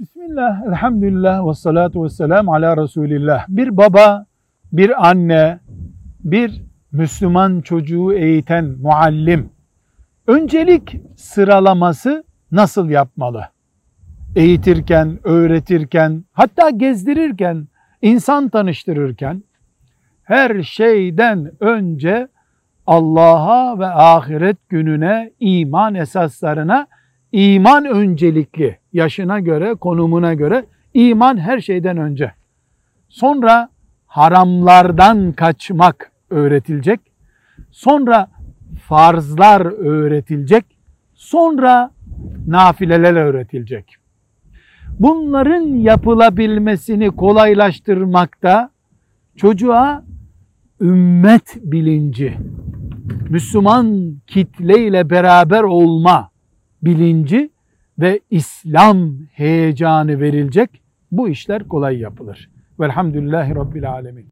Bismillah, elhamdülillah ve salatu ve selam ala Resulillah. Bir baba, bir anne, bir Müslüman çocuğu eğiten muallim, öncelik sıralaması nasıl yapmalı? Eğitirken, öğretirken, hatta gezdirirken, insan tanıştırırken, her şeyden önce Allah'a ve ahiret gününe, iman esaslarına, iman öncelikli, yaşına göre, konumuna göre iman her şeyden önce. Sonra haramlardan kaçmak öğretilecek. Sonra farzlar öğretilecek. Sonra nafileler öğretilecek. Bunların yapılabilmesini kolaylaştırmakta çocuğa ümmet bilinci, Müslüman kitleyle beraber olma bilinci ve İslam heyecanı verilecek bu işler kolay yapılır. Velhamdülillahi Rabbil Alemin.